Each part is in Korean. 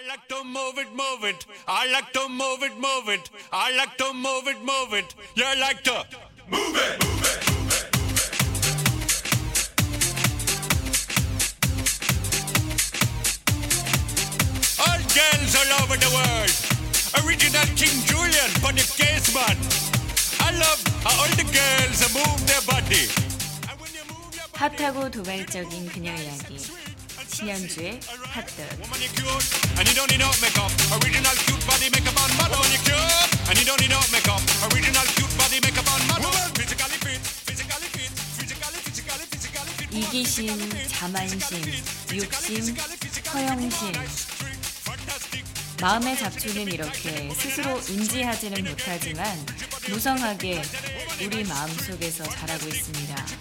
I like to move it, move it. I like to move it, move it. I like to move it, move it. You like to move it, move it. All girls all over the world. Original King Julian, Bonnie Caseman. I love how all the girls move their body. And when you move your body, 핫하고 도발적인 그녀 이야기. 신현주의 physically fit. 이기심, 자만심, 욕심, 허영심. 마음의 잡초는 이렇게 스스로 인지하지는 못하지만 무성하게 우리 마음 속에서 자라고 있습니다.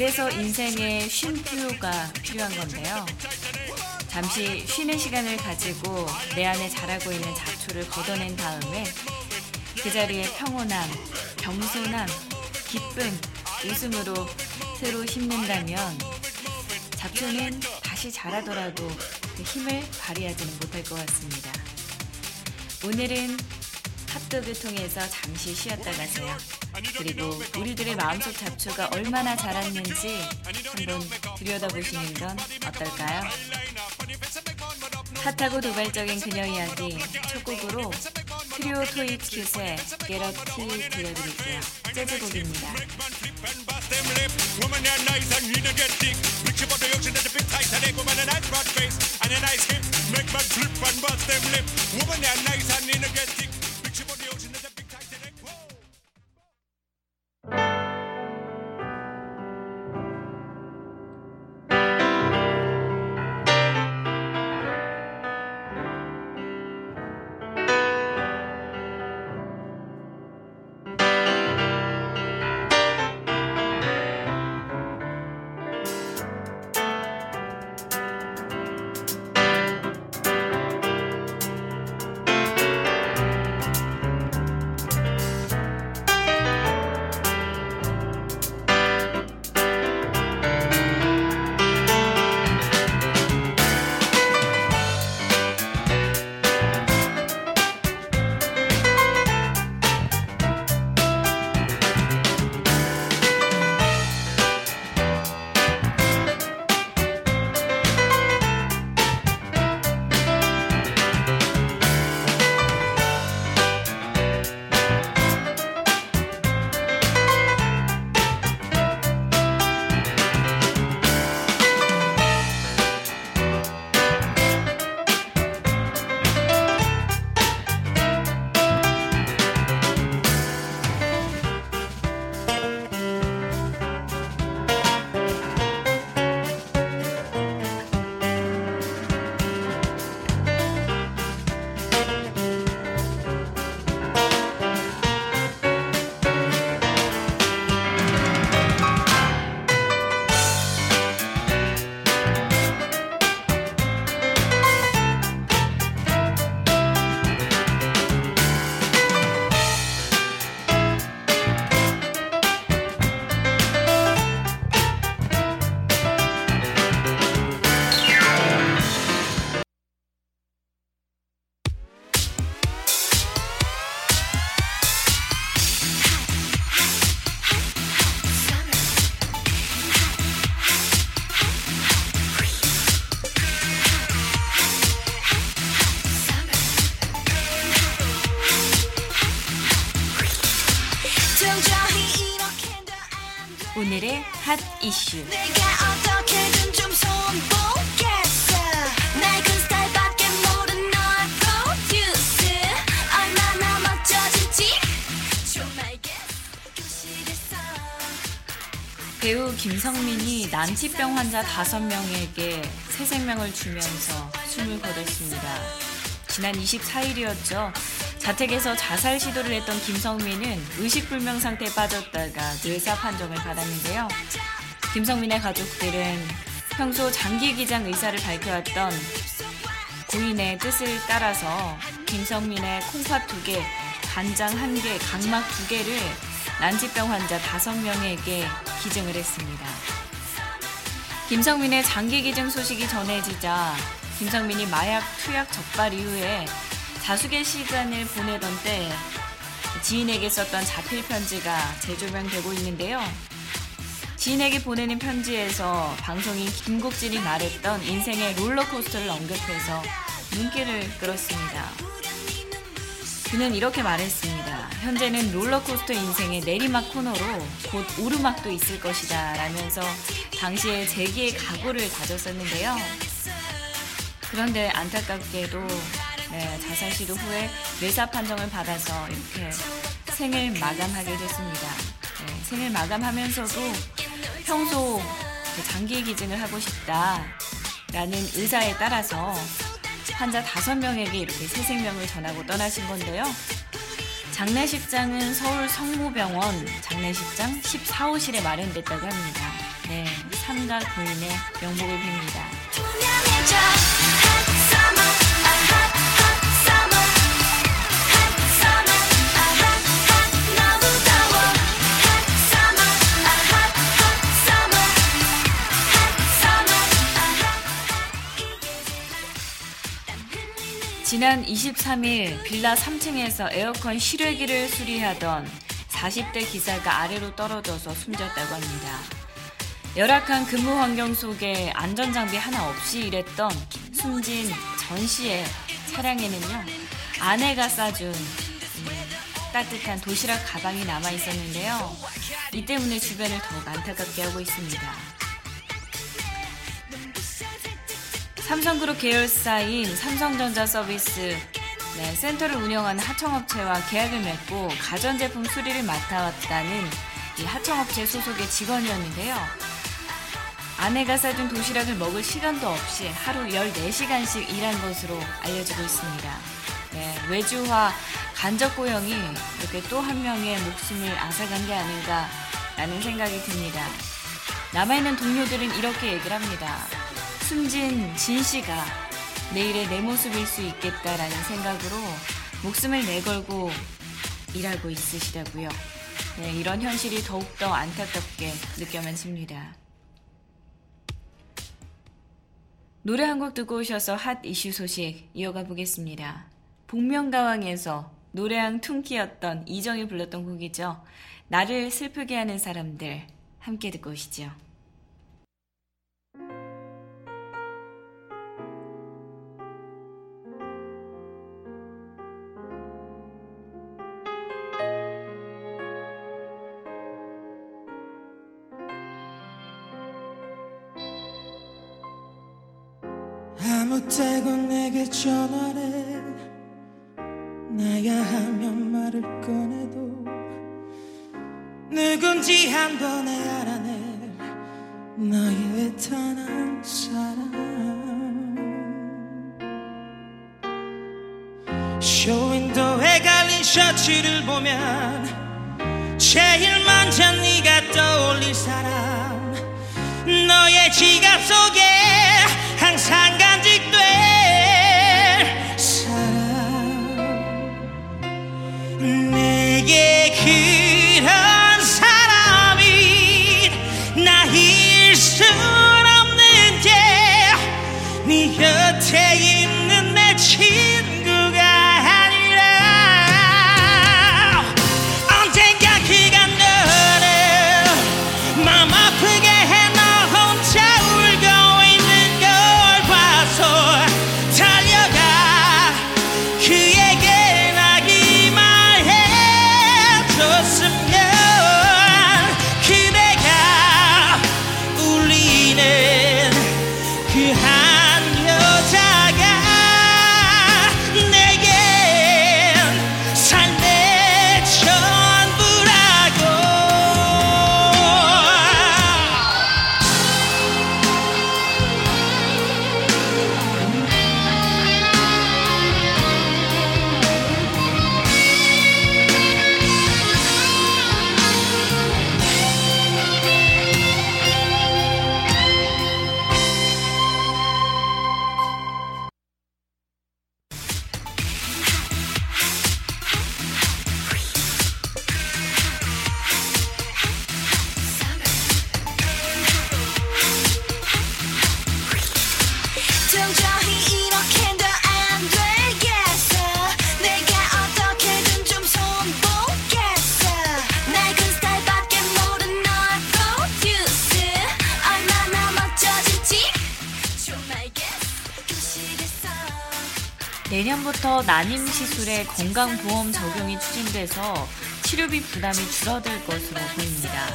그래서 인생에 쉼표가 필요한 건데요. 잠시 쉬는 시간을 가지고 내 안에 자라고 있는 잡초를 걷어낸 다음에 그 자리에 평온함, 겸손함, 기쁨, 웃음으로 새로 심는다면 잡초는 다시 자라더라도 그 힘을 발휘하지는 못할 것 같습니다. 오늘은 핫도그 통해서 잠시 쉬었다 가세요. 그리고 우리들의 마음속 잡초가 얼마나 자랐는지 한번 들여다보시는 건 어떨까요? 핫하고 도발적인 그녀 이야기 첫 곡으로 트리오 Get Up T 들려드릴게요. 재즈곡입니다. Woman, you're nice and you 에서 배우 김성민이 난치병 환자 5명에게 새 생명을 주면서 숨을 거뒀습니다. 지난 24일이었죠. 자택에서 자살 시도를 했던 김성민은 의식불명 상태에 빠졌다가 뇌사 판정을 받았는데요. 김성민의 가족들은 평소 장기 기장 의사를 밝혀왔던 고인의 뜻을 따라서 김성민의 콩팥 두 개, 간장 한 개, 각막 두 개를 난치병 환자 다섯 명에게 기증을 했습니다. 김성민의 장기 기증 소식이 전해지자 김성민이 마약 투약 적발 이후에 자숙의 시간을 보내던 때 지인에게 썼던 자필 편지가 재조명되고 있는데요. 지인에게 보내는 편지에서 방송인 김국진이 말했던 인생의 롤러코스터를 언급해서 눈길을 끌었습니다. 그는 이렇게 말했습니다. 현재는 롤러코스터 인생의 내리막 코너로 곧 오르막도 있을 것이다 라면서 당시에 재기의 각오를 다졌었는데요. 그런데 안타깝게도 네, 자살 시도 후에 뇌사 판정을 받아서 이렇게 생을 마감하게 됐습니다. 네, 생을 마감하면서도 평소 장기 기증을 하고 싶다라는 의사에 따라서 환자 5명에게 이렇게 새 생명을 전하고 떠나신 건데요. 장례식장은 서울 성모병원 장례식장 14호실에 마련됐다고 합니다. 네, 삼가 고인의 명복을 빕니다. 지난 23일 빌라 3층에서 에어컨 실외기를 수리하던 40대 기사가 아래로 떨어져서 숨졌다고 합니다. 열악한 근무 환경 속에 안전장비 하나 없이 일했던 숨진 전 씨의 차량에는요, 아내가 싸준 음, 따뜻한 도시락 가방이 남아 있었는데요. 이 때문에 주변을 더욱 안타깝게 하고 있습니다. 삼성그룹 계열사인 삼성전자 서비스 네, 센터를 운영하는 하청업체와 계약을 맺고 가전제품 수리를 맡아왔다는 이 하청업체 소속의 직원이었는데요. 아내가 사준 도시락을 먹을 시간도 없이 하루 14시간씩 일한 것으로 알려지고 있습니다. 네, 외주화 간접고용이 이렇게 또 한 명의 목숨을 앗아간 게 아닌가라는 생각이 듭니다. 남아있는 동료들은 이렇게 얘기를 합니다. 숨진 진 씨가 내일의 내 모습일 수 있겠다라는 생각으로 목숨을 내걸고 일하고 있으시다고요. 네, 이런 현실이 더욱더 안타깝게 느껴만 집니다. 노래 한 곡 듣고 오셔서 핫 이슈 소식 이어가 보겠습니다. 복면가왕에서 노래왕 퉁키였던 이정이 불렀던 곡이죠. 나를 슬프게 하는 사람들 함께 듣고 오시죠. 내게 전화를 나야 하면 말을 꺼내도 누군지 한 번에 알아낼 단한 사람 쇼윈도에 갈린 셔츠를 보면 제일 먼저 네가 난임 시술의 건강보험 적용이 추진돼서 치료비 부담이 줄어들 것으로 보입니다.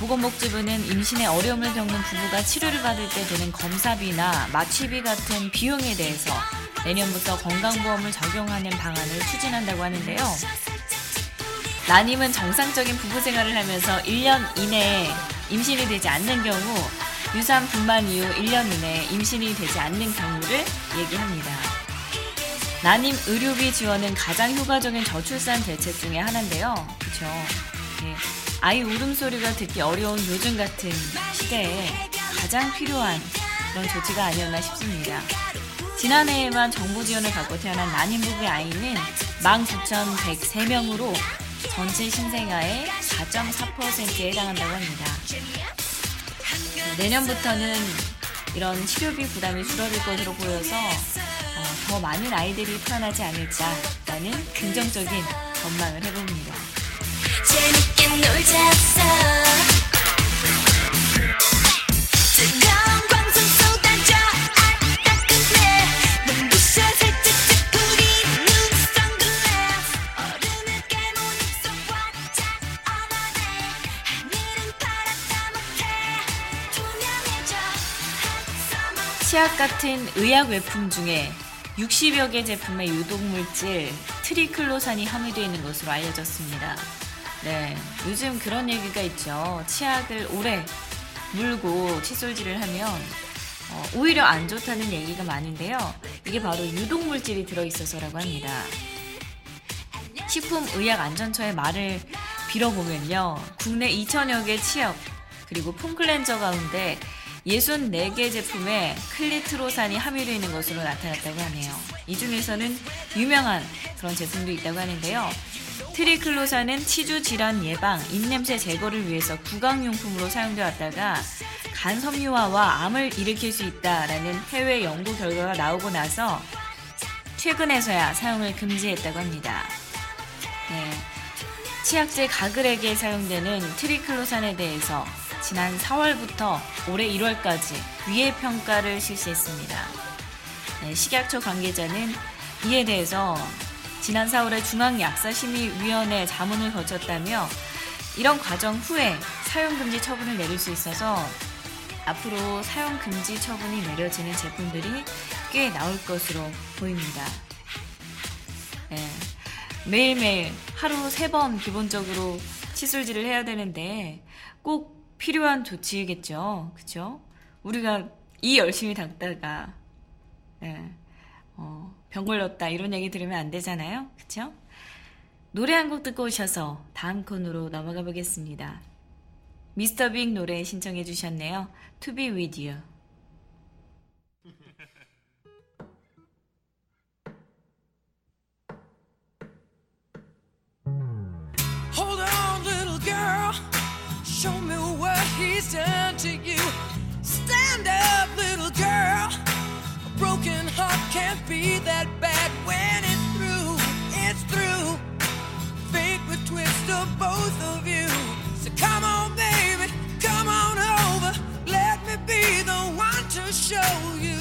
보건복지부는 임신에 어려움을 겪는 부부가 치료를 받을 때 드는 검사비나 마취비 같은 비용에 대해서 내년부터 건강보험을 적용하는 방안을 추진한다고 하는데요. 난임은 정상적인 부부 생활을 하면서 1년 이내에 임신이 되지 않는 경우 유산 분만 이후 1년 이내에 임신이 되지 않는 경우를 얘기합니다. 난임 의료비 지원은 가장 효과적인 저출산 대책 중에 하나인데요. 예. 아이 울음소리가 듣기 어려운 요즘 같은 시대에 가장 필요한 그런 조치가 아니었나 싶습니다. 지난해에만 정부 지원을 받고 태어난 난임 부부의 아이는 19,103명으로 전체 신생아의 4.4%에 해당한다고 합니다. 내년부터는 이런 치료비 부담이 줄어들 것으로 보여서 어, 더 많은 아이들이 태어나지 않을까라는 긍정적인 전망을 해봅니다. 재밌게 놀자서 치약 같은 의약 외품 중에 60여 개 제품의 유독물질 트리클로산이 함유되어 있는 것으로 알려졌습니다. 네, 요즘 그런 얘기가 있죠. 치약을 오래 물고 칫솔질을 하면 어, 오히려 안 좋다는 얘기가 많은데요. 이게 바로 유독물질이 들어있어서라고 합니다. 식품의약안전처의 말을 빌어보면요. 국내 2천여 개 치약 그리고 폼클렌저 가운데 64개 제품에 클리트로산이 함유되어 있는 것으로 나타났다고 하네요. 이 중에서는 유명한 그런 제품도 있다고 하는데요. 트리클로산은 치주 질환 예방, 입냄새 제거를 위해서 구강용품으로 사용되어 왔다가 간 섬유화와 암을 일으킬 수 있다라는 해외 연구 결과가 나오고 나서 최근에서야 사용을 금지했다고 합니다. 네. 치약제 가글액에 사용되는 트리클로산에 대해서 지난 4월부터 올해 1월까지 위해 평가를 실시했습니다. 네, 식약처 관계자는 이에 대해서 지난 4월에 중앙약사심의위원회 자문을 거쳤다며 이런 과정 후에 사용금지 처분을 내릴 수 있어서 앞으로 사용금지 처분이 내려지는 제품들이 꽤 나올 것으로 보입니다. 네. 매일매일 하루 세 번 기본적으로 칫솔질을 해야 되는데 꼭 필요한 조치겠죠. 그쵸? 우리가 이 열심히 닦다가 예, 어, 병 걸렸다 이런 얘기 들으면 안 되잖아요. 그쵸? 노래 한 곡 듣고 오셔서 다음 코너로 넘어가 보겠습니다. 미스터 빅 노래 신청해 주셨네요. To be with you. Show me what he's done to you. Stand up, little girl. A broken heart can't be that bad when it's through. It's through. Fate would twist of both of you. So come on, baby, come on over. Let me be the one to show you.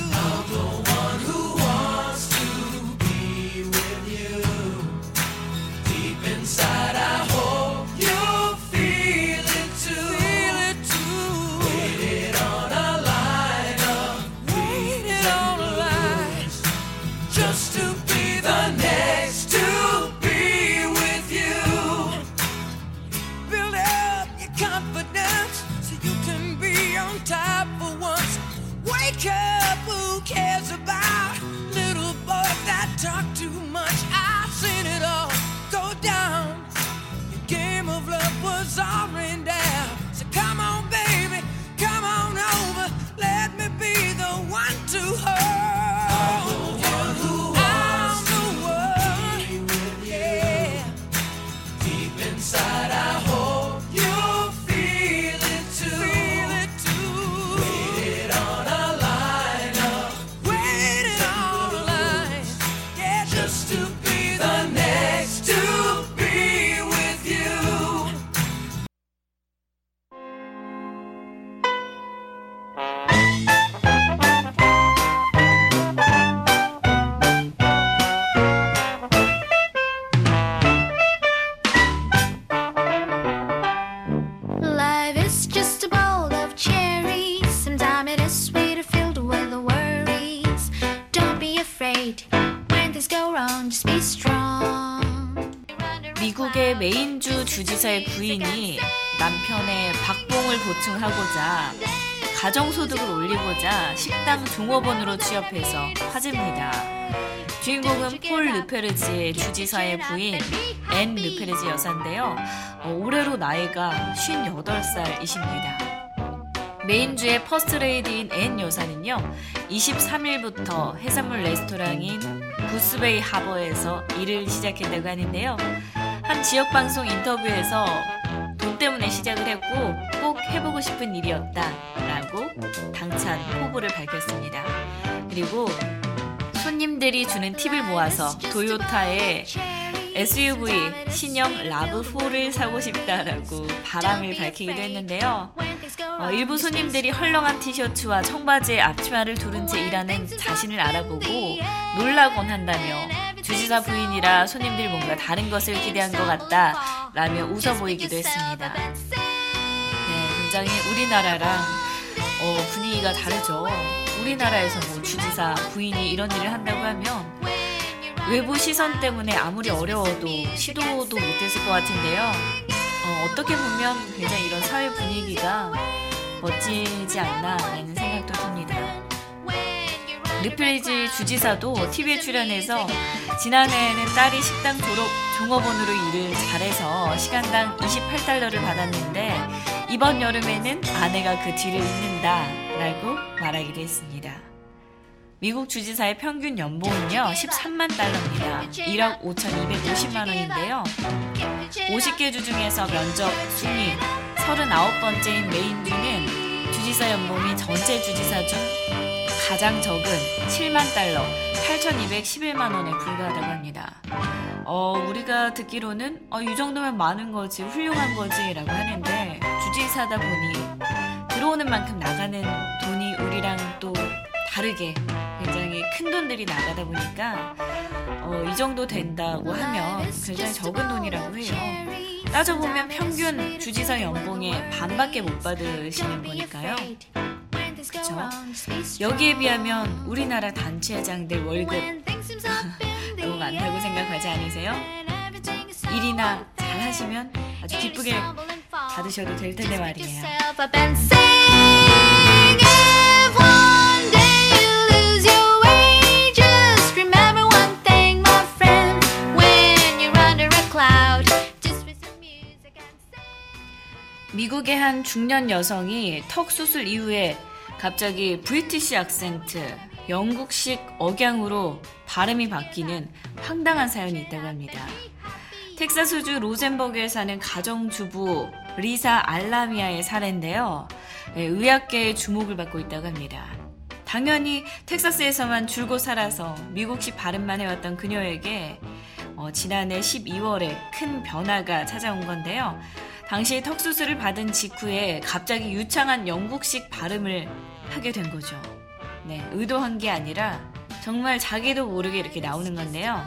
보충하고자 가정소득을 올리고자 식당 종업원으로 취업해서 화제입니다. 주인공은 폴 르페이지의 주지사의 부인 앤 르페이지 여사인데요. 어, 올해로 나이가 58살이십니다. 메인주의 퍼스트레이디인 앤 여사는요, 23일부터 해산물 레스토랑인 부스베이 하버에서 일을 시작했다고 하는데요. 한 지역 방송 인터뷰에서 돈 때문에 시작을 했고 꼭 해보고 싶은 일이었다라고 당찬 포부를 밝혔습니다. 그리고 손님들이 주는 팁을 모아서 도요타의 SUV 신형 라브4를 사고 싶다라고 바람을 밝히기도 했는데요. 어, 일부 손님들이 헐렁한 티셔츠와 청바지에 앞치마를 두른 채 일하는 자신을 알아보고 놀라곤 한다며 주지사 부인이라 손님들이 뭔가 다른 것을 기대한 것 같다 라며 웃어 보이기도 했습니다. 네, 굉장히 우리나라랑 어, 분위기가 다르죠. 우리나라에서 뭐 주지사 부인이 이런 일을 한다고 하면 외부 시선 때문에 아무리 어려워도 시도도 못했을 것 같은데요. 어, 어떻게 보면 굉장히 이런 사회 분위기가 멋지지 않나라는 생각도 듭니다. 르플리지 주지사도 TV에 출연해서 지난해에는 딸이 식당 졸업 종업원으로 일을 잘해서 시간당 28달러를 받았는데 이번 여름에는 아내가 그 뒤를 잇는다라고 말하기도 했습니다. 미국 주지사의 평균 연봉은요 13만 달러입니다. 1억 5,250만 원인데요. 50개 주 중에서 면적 순위 39번째인 메인주는 주지사 연봉이 전체 주지사 중 가장 적은 7만 달러 8,211만 원에 불과하다고 합니다. 어, 우리가 듣기로는 어, 이 정도면 많은 거지 훌륭한 거지라고 하는데 주지사다 보니 들어오는 만큼 나가는 돈이 우리랑 또 다르게 굉장히 큰 돈들이 나가다 보니까 어, 이 정도 된다고 하면 굉장히 적은 돈이라고 해요. 따져보면 평균 주지사 연봉의 반밖에 못 받으시는 거니까요. 그쵸? 여기에 비하면 우리나라 단체장들 월급 너무 많다고 생각하지 않으세요? 일이나 잘 하시면 아주 기쁘게 받으셔도 될 텐데 말이에요. 미국의 한 중년 여성이 턱 수술 이후에 갑자기 브리티시 악센트, 영국식 억양으로 발음이 바뀌는 황당한 사연이 있다고 합니다. 텍사스주 로젠버그에 사는 가정주부 리사 알라미아의 사례인데요. 네, 의학계의 주목을 받고 있다고 합니다. 당연히 텍사스에서만 줄곧 살아서 미국식 발음만 해왔던 그녀에게 어, 지난해 12월에 큰 변화가 찾아온 건데요. 당시 턱수술을 받은 직후에 갑자기 유창한 영국식 발음을 하게 된 거죠. 네, 의도한 게 아니라 정말 자기도 모르게 이렇게 나오는 건데요.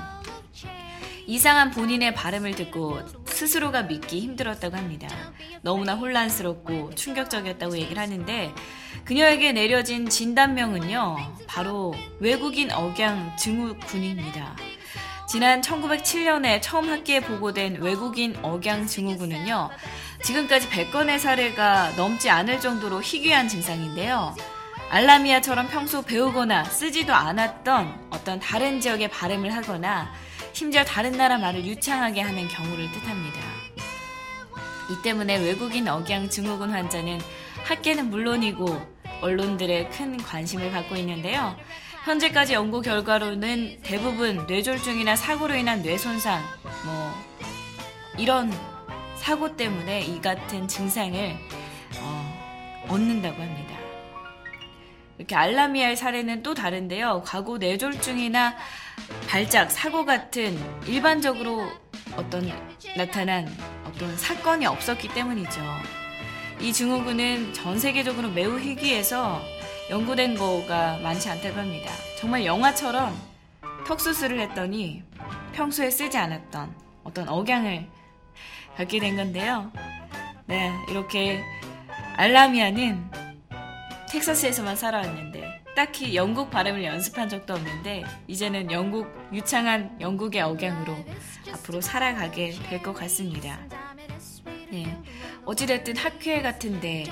이상한 본인의 발음을 듣고 스스로가 믿기 힘들었다고 합니다. 너무나 혼란스럽고 충격적이었다고 얘기를 하는데 그녀에게 내려진 진단명은요, 바로 외국인 억양 증후군입니다. 지난 1907년에 처음 학계에 보고된 외국인 억양 증후군은요, 지금까지 100건의 사례가 넘지 않을 정도로 희귀한 증상인데요. 알라미아처럼 평소 배우거나 쓰지도 않았던 어떤 다른 지역의 발음을 하거나 심지어 다른 나라 말을 유창하게 하는 경우를 뜻합니다. 이 때문에 외국인 억양 증후군 환자는 학계는 물론이고 언론들의 큰 관심을 받고 있는데요. 현재까지 연구 결과로는 대부분 뇌졸중이나 사고로 인한 뇌손상, 뭐 이런 사고 때문에 이 같은 증상을 어, 얻는다고 합니다. 이렇게 알라미아의 사례는 또 다른데요. 과거 뇌졸중이나 발작, 사고 같은 일반적으로 어떤 나타난 어떤 사건이 없었기 때문이죠. 이 증후군은 전 세계적으로 매우 희귀해서 연구된 거가 많지 않다고 합니다. 정말 영화처럼 턱 수술을 했더니 평소에 쓰지 않았던 어떤 억양을 갖게 된 건데요. 네, 이렇게 알라미아는 텍사스에서만 살아왔는데 딱히 영국 발음을 연습한 적도 없는데 이제는 영국 유창한 영국의 억양으로 앞으로 살아가게 될 것 같습니다. 네. 어찌됐든 학회 같은데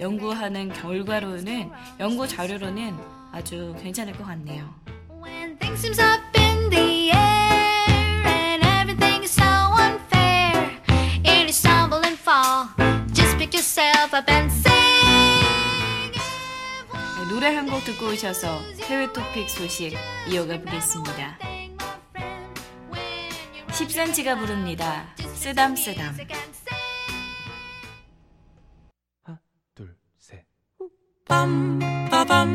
연구하는 결과로는 연구 자료로는 아주 괜찮을 것 같네요. When things seems up in the air and everything is so unfair, and you stumble and fall, just pick yourself up and sing. 네, 노래 한 곡 듣고 오셔서 해외 토픽 소식 이어가 보겠습니다. 10cm가 부릅니다. 쓰담 쓰담. 둘, Bum ba bum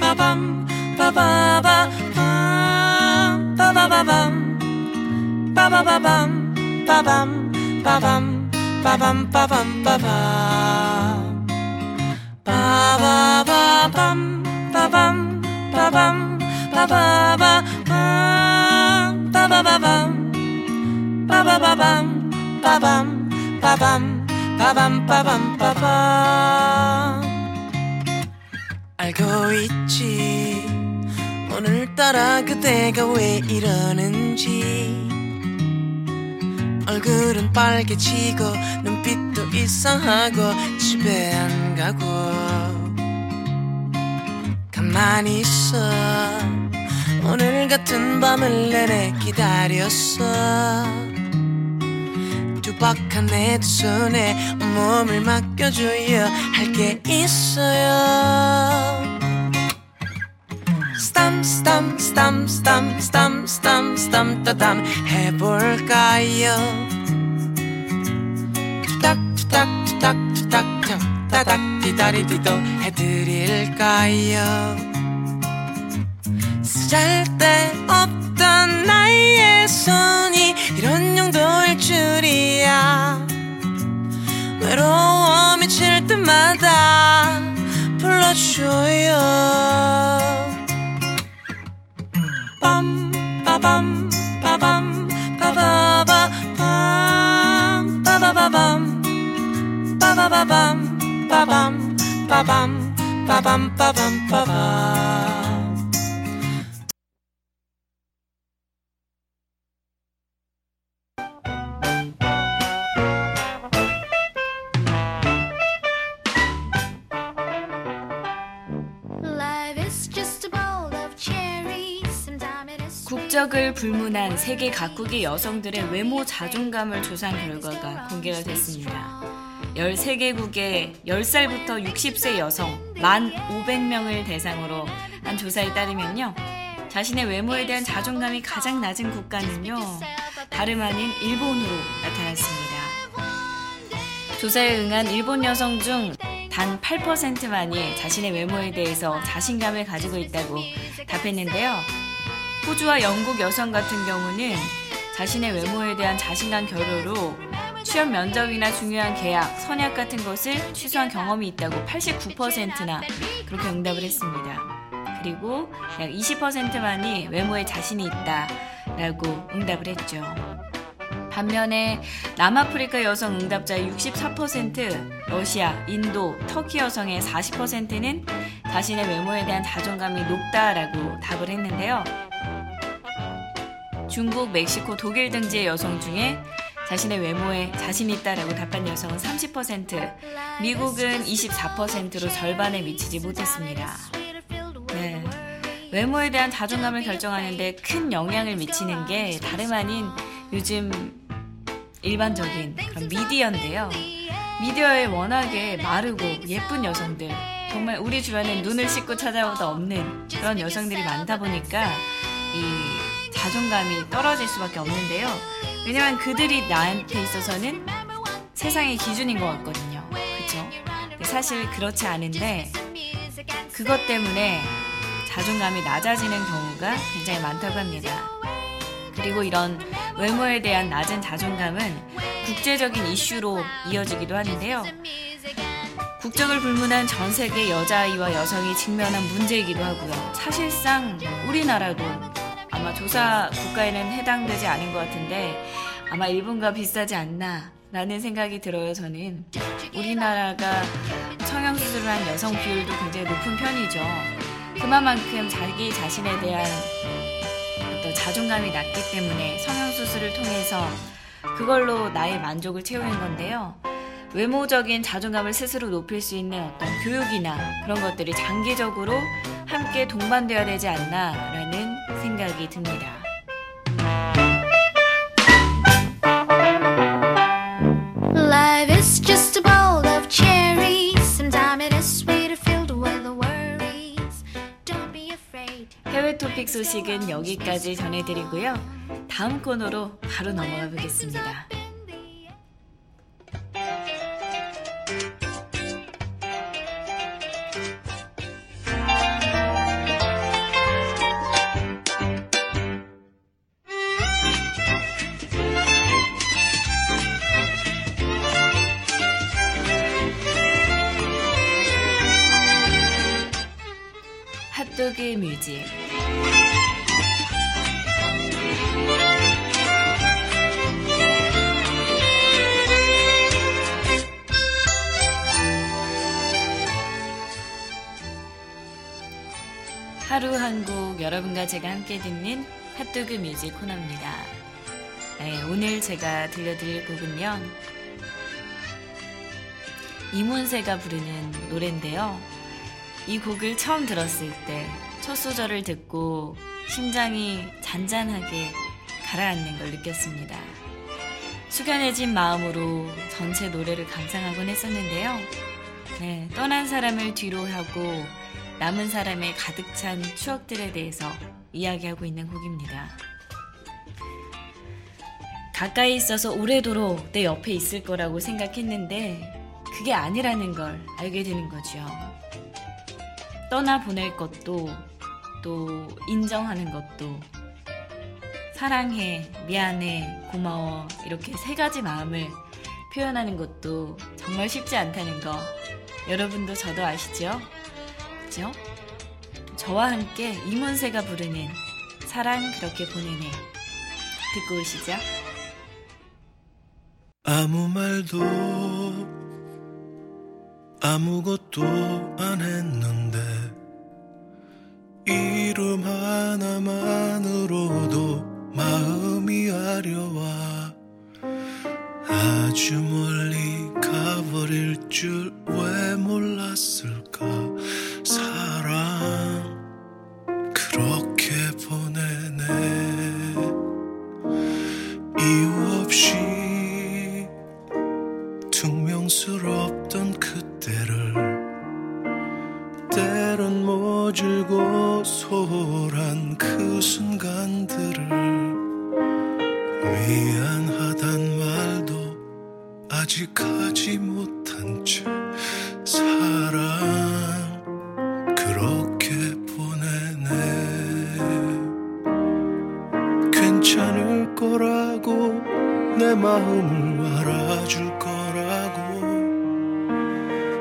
ba bum ba ba ba bum ba ba ba bum ba ba ba bum ba bum ba bum ba bum ba bum ba bum ba ba ba bum ba bum ba bum ba ba ba bum ba ba ba bum ba ba ba bum ba bum ba bum ba bum ba bum ba bum 알고 있지. 오늘따라 그대가 왜 이러는지. 얼굴은 빨개지고 눈빛도 이상하고 집에 안 가고. 가만히 있어. 오늘 같은 밤을 내내 기다렸어 두박한 내 두 손에 온몸을 맡겨줘야 할게 있어요. 스탐 스탐 스탐 스탐 스탐 스탐 스탐 따담 해볼까요? 투닥 투닥 투닥 투닥 툭 따닥 디다리디도 해드릴까요? 쓸데없던 나의 손이 이런 용도일 줄이야. 외로워 미칠 때마다 불러줘요. 빰 빠밤 빠밤 빠바바 빰 빠바바밤. 빠바바밤 빠밤 빠밤 빠밤 빠밤 빠밤 불문한 세계 각국의 여성들의 외모 자존감을 조사한 결과가 공개가 됐습니다. 13개국의 10살부터 60세 여성 1,500명을 대상으로 한 조사에 따르면요. 자신의 외모에 대한 자존감이 가장 낮은 국가는요. 다름 아닌 일본으로 나타났습니다. 조사에 응한 일본 여성 중 단 8%만이 자신의 외모에 대해서 자신감을 가지고 있다고 답했는데요. 호주와 영국 여성 같은 경우는 자신의 외모에 대한 자신감 결여로 취업 면접이나 중요한 계약, 선약 같은 것을 취소한 경험이 있다고 89%나 그렇게 응답을 했습니다. 그리고 약 20%만이 외모에 자신이 있다라고 응답을 했죠. 반면에 남아프리카 여성 응답자의 64%, 러시아, 인도, 터키 여성의 40%는 자신의 외모에 대한 자존감이 높다라고 답을 했는데요. 중국, 멕시코, 독일 등지의 여성 중에 자신의 외모에 자신 있다라고 답한 여성은 30%, 미국은 24%로 절반에 미치지 못했습니다. 네. 외모에 대한 자존감을 결정하는데 큰 영향을 미치는 게 다름 아닌 요즘 일반적인 그런 미디어인데요. 미디어에 워낙에 마르고 예쁜 여성들, 정말 우리 주변에 눈을 씻고 찾아오다 없는 그런 여성들이 많다 보니까 이 자존감이 떨어질 수밖에 없는데요. 왜냐면 그들이 나한테 있어서는 세상의 기준인 것 같거든요. 그쵸? 사실 그렇지 않은데 그것 때문에 자존감이 낮아지는 경우가 굉장히 많다고 합니다. 그리고 이런 외모에 대한 낮은 자존감은 국제적인 이슈로 이어지기도 하는데요. 국적을 불문한 전 세계 여자아이와 여성이 직면한 문제이기도 하고요. 사실상 우리나라도 아마 조사 국가에는 해당되지 않은 것 같은데 아마 일본과 비슷하지 않나 라는 생각이 들어요 저는 우리나라가 성형수술을 한 여성 비율도 굉장히 높은 편이죠 그만큼 자기 자신에 대한 어떤 자존감이 낮기 때문에 성형수술을 통해서 그걸로 나의 만족을 채우는 건데요. 외모적인 자존감을 스스로 높일 수 있는 어떤 교육이나 그런 것들이 장기적으로 함께 동반되어야 되지 않나라는 생각이 듭니다. Life is just a bowl of cherries. Sometimes it is sweeter filled with worries. Don't be afraid. 해외 토픽 소식은 여기까지 전해드리고요. 다음 코너로 바로 넘어가 보겠습니다. 하루 한 곡 여러분과 제가 함께 듣는 핫도그 뮤직 코너입니다. 네, 오늘 제가 들려드릴 곡은요. 이문세가 부르는 노래인데요. 이 곡을 처음 들었을 때 첫 소절을 듣고 심장이 잔잔하게 가라앉는 걸 느꼈습니다. 숙연해진 마음으로 전체 노래를 감상하곤 했었는데요. 네, 떠난 사람을 뒤로 하고 남은 사람의 가득 찬 추억들에 대해서 이야기하고 있는 곡입니다. 가까이 있어서 오래도록 내 옆에 있을 거라고 생각했는데 그게 아니라는 걸 알게 되는 거죠. 떠나 보낼 것도 또 인정하는 것도 사랑해, 미안해, 고마워 이렇게 세 가지 마음을 표현하는 것도 정말 쉽지 않다는 거 여러분도 저도 아시죠? 그죠? 저와 함께 이문세가 부르는 사랑 그렇게 보내네 듣고 오시죠. 아무 말도 아무것도 안 했는데 이름 하나만으로도 마음이 아려와 아주 멀리 가버릴 줄 왜 몰랐을까 내 마음을 알아줄 거라고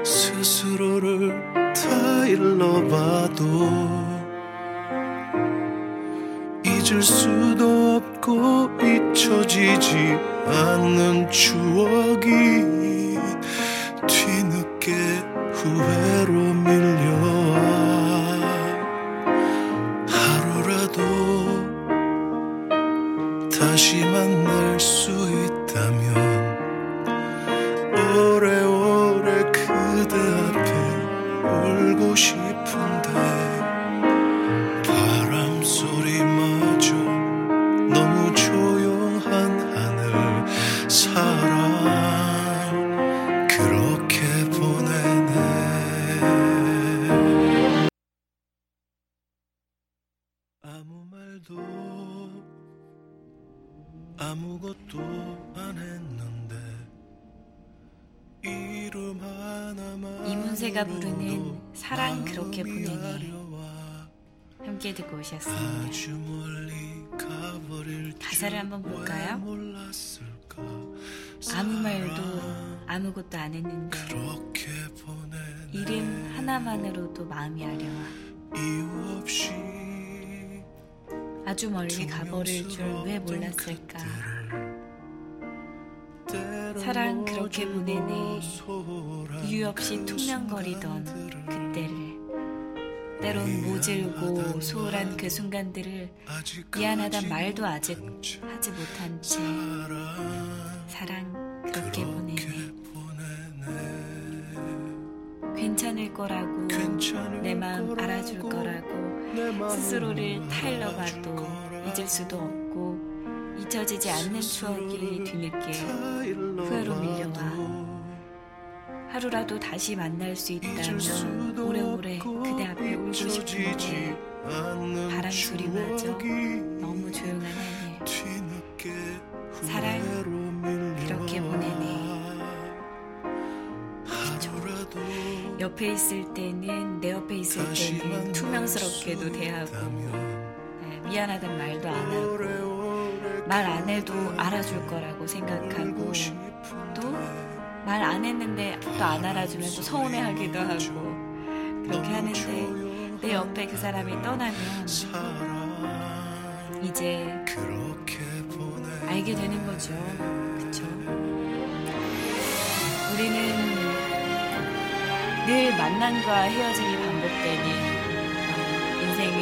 스스로를 다 일러봐도 잊을 수도 없고 잊혀지지 않는 추억이 아무것도 안 했는데 이름 하나만 이문세가 부르는 사랑 그렇게 보내네. 아려와 함께 듣고 오셨습니다. 가사를 줄 한번 볼까요? 아무 말도 아무것도 안 했는데 이름 하나만으로도 마음이 아려와 아주 멀리 가버릴 줄 왜 몰랐을까 사랑 그렇게 보내네. 이유 없이 퉁명거리던 그때를 때론 모질고 소홀한 그 순간들을 미안하단 말도 아직 하지 못한 채 사랑 그렇게 보내네. 괜찮을 거라고 내 마음 알아줄 거라고 스스로를 타일러봐도 잊을 수도 없고 잊혀지지 않는 추억이 뒤늦게 후회로 밀려와 하루라도 다시 만날 수 있다면 오래오래 그대 앞에 울고 싶은데 바람 소리마저 너무 조용한 하늘. 사랑 그렇게 보내네. 옆에 있을 때는 내 옆에 있을 때는 투명스럽게도 대하고. 네, 미안하단 말도 안 하고 말 안 해도 알아줄 거라고 생각하고 또 말 안 했는데 또 안 알아주면 또 서운해하기도 하고 그렇게 하는데 내 옆에 그 사람이 떠나면 이제 알게 되는 거죠. 그쵸? 우리는 늘 만남과 헤어짐이 반복되는 어, 인생을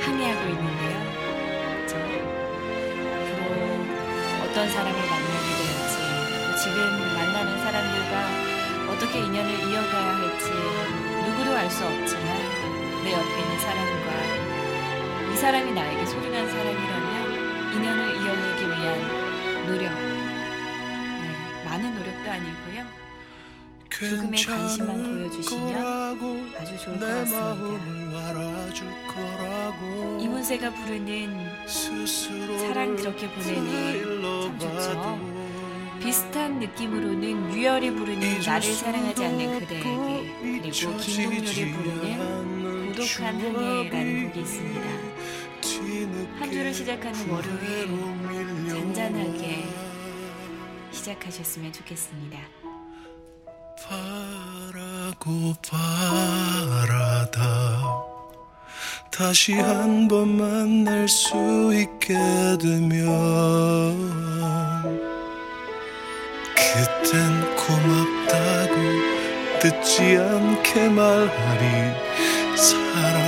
항해하고 있는데요. 어떤 사람을 만나게 될지, 또 지금 만나는 사람들과 어떻게 인연을 이어가야 할지 누구도 알 수 없지만 내 옆에 있는 사람과 이 사람이 나에게 소중한 사람이라면 인연을 이어가기 위한 노력, 네, 많은 노력도 아니고요. 조금의 관심만 보여주시면 아주 좋을 것 같습니다. 이문세가 부르는 사랑 그렇게 보내니 참 좋죠. 비슷한 느낌으로는 유열이 부르는 나를 사랑하지 않는 그대에게 그리고 김동률이 부르는 고독한 항해라는 곡이 있습니다. 한 주를 시작하는 월요일 잔잔하게 시작하셨으면 좋겠습니다. 바라고 바라다 다시 한 번 만날 수 있게 되면 그땐 고맙다고 듣지 않게 말하리. 사랑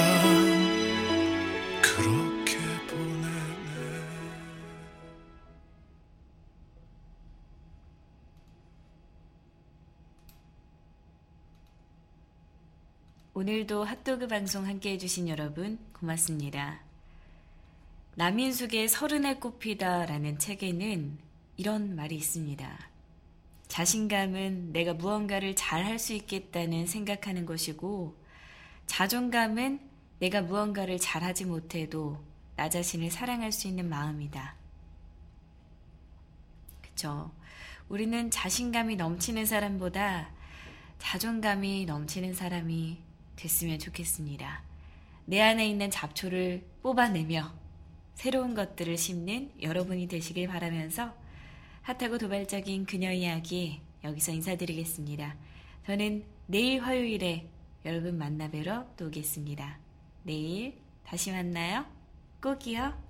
오늘도 핫도그 방송 함께 해주신 여러분 고맙습니다. 남인숙의 서른에 꽃피다 라는 책에는 이런 말이 있습니다. 자신감은 내가 무언가를 잘 할 수 있겠다는 생각하는 것이고, 자존감은 내가 무언가를 잘하지 못해도 나 자신을 사랑할 수 있는 마음이다. 그쵸. 우리는 자신감이 넘치는 사람보다 자존감이 넘치는 사람이 됐으면 좋겠습니다. 내 안에 있는 잡초를 뽑아내며 새로운 것들을 심는 여러분이 되시길 바라면서 핫하고 도발적인 그녀 이야기 여기서 인사드리겠습니다. 저는 내일 화요일에 여러분 만나뵈러 또 오겠습니다. 내일 다시 만나요. 꼭이요.